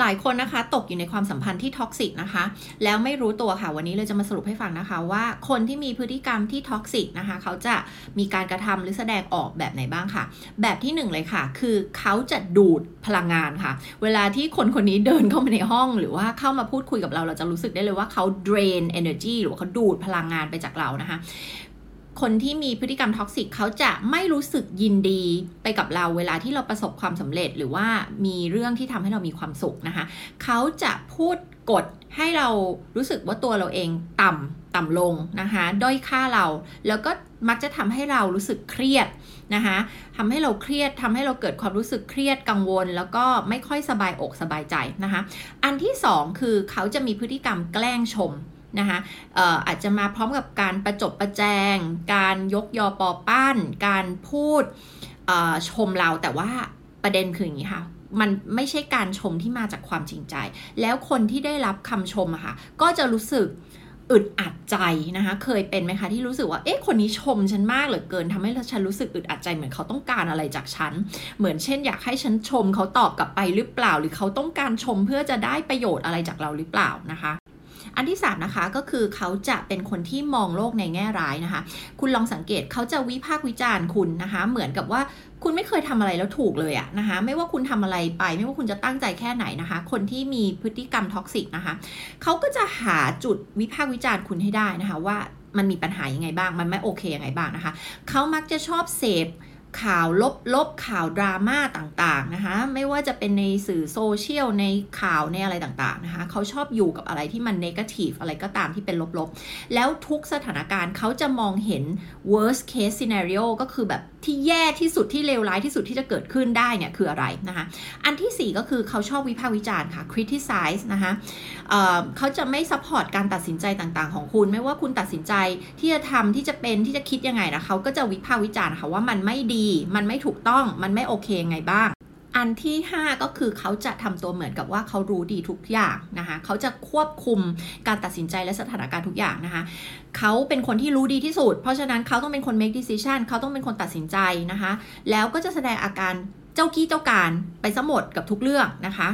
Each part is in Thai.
หลายคนนะคะตกอยู่ในความสัมพันธ์ที่ toxic นะคะ แล้วไม่รู้ตัวค่ะ วันนี้เราจะมาสรุปให้ฟังนะคะว่าคนที่มีพฤติกรรมที่ toxic นะคะ เขาจะมีการกระทำหรือแสดงออกแบบไหนบ้างค่ะ แบบที่หนึ่งเลยค่ะ คือเขาจะดูดพลังงานค่ะ เวลาที่คนคนนี้เดินเข้ามาในห้อง หรือว่าเข้ามาพูดคุยกับเราเราจะรู้สึกได้เลยว่าเขา drain energy หรือว่าเขาดูดพลังงานไปจากเรานะคะ คนที่มีพฤติกรรม toxic เขาจะไม่รู้สึกยินดีไปกับเราเวลาที่เราประสบความสำเร็จ หรือว่ามีเรื่องที่ทำให้เรามีความสุขนะคะ เขาจะพูดกดให้เรารู้สึกว่าตัวเราเองต่ำต่ำลงนะคะด้อยค่าเรา แล้วก็มักจะทำให้เรารู้สึกเครียดนะคะทำให้เราเครียดทำให้เราเกิดความรู้สึกเครียดกังวล แล้วก็ไม่ค่อยสบายอกสบายใจนะคะ อันที่สองคือเขาจะมีพฤติกรรมแกล้งชม นะคะอาจจะมาพร้อมกับการประจบประแจง การยกยอปอปั้นการพูดชมเราแต่ว่าประเด็นคืออย่างนี้ค่ะมันไม่ใช่การชมที่มาจากความจริงใจ แล้วคนที่ได้รับคำชมอะค่ะ ก็จะรู้สึกอึดอัดใจนะคะ เคยเป็นไหมคะที่รู้สึกว่าเอ๊ะคนนี้ชมฉันมากเหลือเกินทำให้ฉันรู้สึกอึดอัดใจเหมือนเขาต้องการอะไรจากฉัน เหมือนเช่น อยากให้ฉันชมเขาตอบกลับไปหรือเปล่า หรือเขาต้องการชมเพื่อจะได้ประโยชน์อะไรจากเราหรือเปล่านะคะ อันที่ 3 นะคะก็คือเขาจะเป็นคนที่มองโลกในแง่ร้ายนะคะ คุณลองสังเกตเขาจะวิพากษ์วิจารณ์คุณนะคะ เหมือนกับว่าคุณไม่เคยทำอะไรแล้วถูกเลยอะนะคะ ไม่ว่าคุณทำอะไรไป ไม่ว่าคุณจะตั้งใจแค่ไหนนะคะ คนที่มีพฤติกรรม toxic นะคะเขาก็จะหาจุดวิพากษ์วิจารณ์คุณให้ได้นะคะ ว่ามันมีปัญหายังไงบ้าง มันไม่โอเคยังไงบ้างนะคะเขามักจะชอบเสพ ข่าวลบๆข่าวดราม่าต่างๆนะคะ ไม่ว่าจะเป็นในสื่อโซเชียลในข่าวในอะไรต่างๆนะคะเขาชอบอยู่กับอะไรที่มันเนกาทีฟอะไรก็ตามที่เป็นลบๆ แล้วทุกสถานการณ์เขาจะมองเห็น worst case scenario ก็คือแบบที่แย่ที่สุดที่เลวร้ายที่สุดที่จะเกิดขึ้นได้เนี่ยคืออะไรนะคะ อันที่ 4 ก็คือเขาชอบวิพากษ์วิจารณ์ค่ะ criticize นะคะเเขาจะไม่ support การตัดสินใจต่างๆ ของคุณ ไม่ว่าคุณตัดสินใจที่จะทำที่จะเป็นที่จะคิดยังไงนะเขาก็จะวิพากษ์วิจารณ์ค่ะว่ามันไม่ดี มันไม่ถูกต้อง มันไม่โอเคไงบ้าง อันที่ 5 ก็คือเขาจะทำตัวเหมือนกับว่าเขารู้ดีทุกอย่างนะคะเขาจะควบคุมการตัดสินใจและสถานการณ์ทุกอย่างนะคะเขาเป็นคนที่รู้ดีที่สุด เพราะฉะนั้นเขาต้องเป็นคน make decision เขาต้องเป็นคนตัดสินใจนะคะ แล้วก็จะแสดงอาการเจ้ากี้เจ้าการไปสมดกับทุกเรื่องนะคะ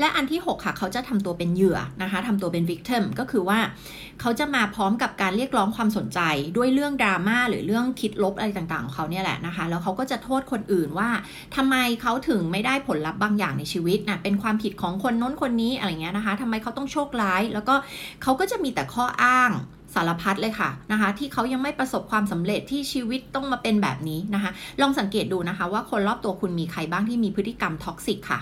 และอันที่ 6 ค่ะ เขาจะทำตัวเป็นเหยื่อนะคะทำตัวเป็น victim ก็คือว่า เขาจะมาพร้อมกับการเรียกร้องความสนใจด้วยเรื่องดราม่าหรือเรื่องคิดลบอะไรต่างๆของเขาเนี่ยแหละนะคะ แล้วเขาก็จะโทษคนอื่นว่าทำไมเขาถึงไม่ได้ผลลัพธ์บางอย่างในชีวิตนะเป็นความผิดของคนน้นคนนี้อะไรเงี้ยนะคะทำไมเขาต้องโชคร้าย แล้วก็เขาก็จะมีแต่ข้ออ้างสารพัดเลยค่ะนะคะที่เขายังไม่ประสบความสำเร็จที่ชีวิตต้องมาเป็นแบบนี้นะคะ ลองสังเกตดูนะคะ ว่าคนรอบตัวคุณมีใครบ้างที่มีพฤติกรรมท็อกซิกค่ะ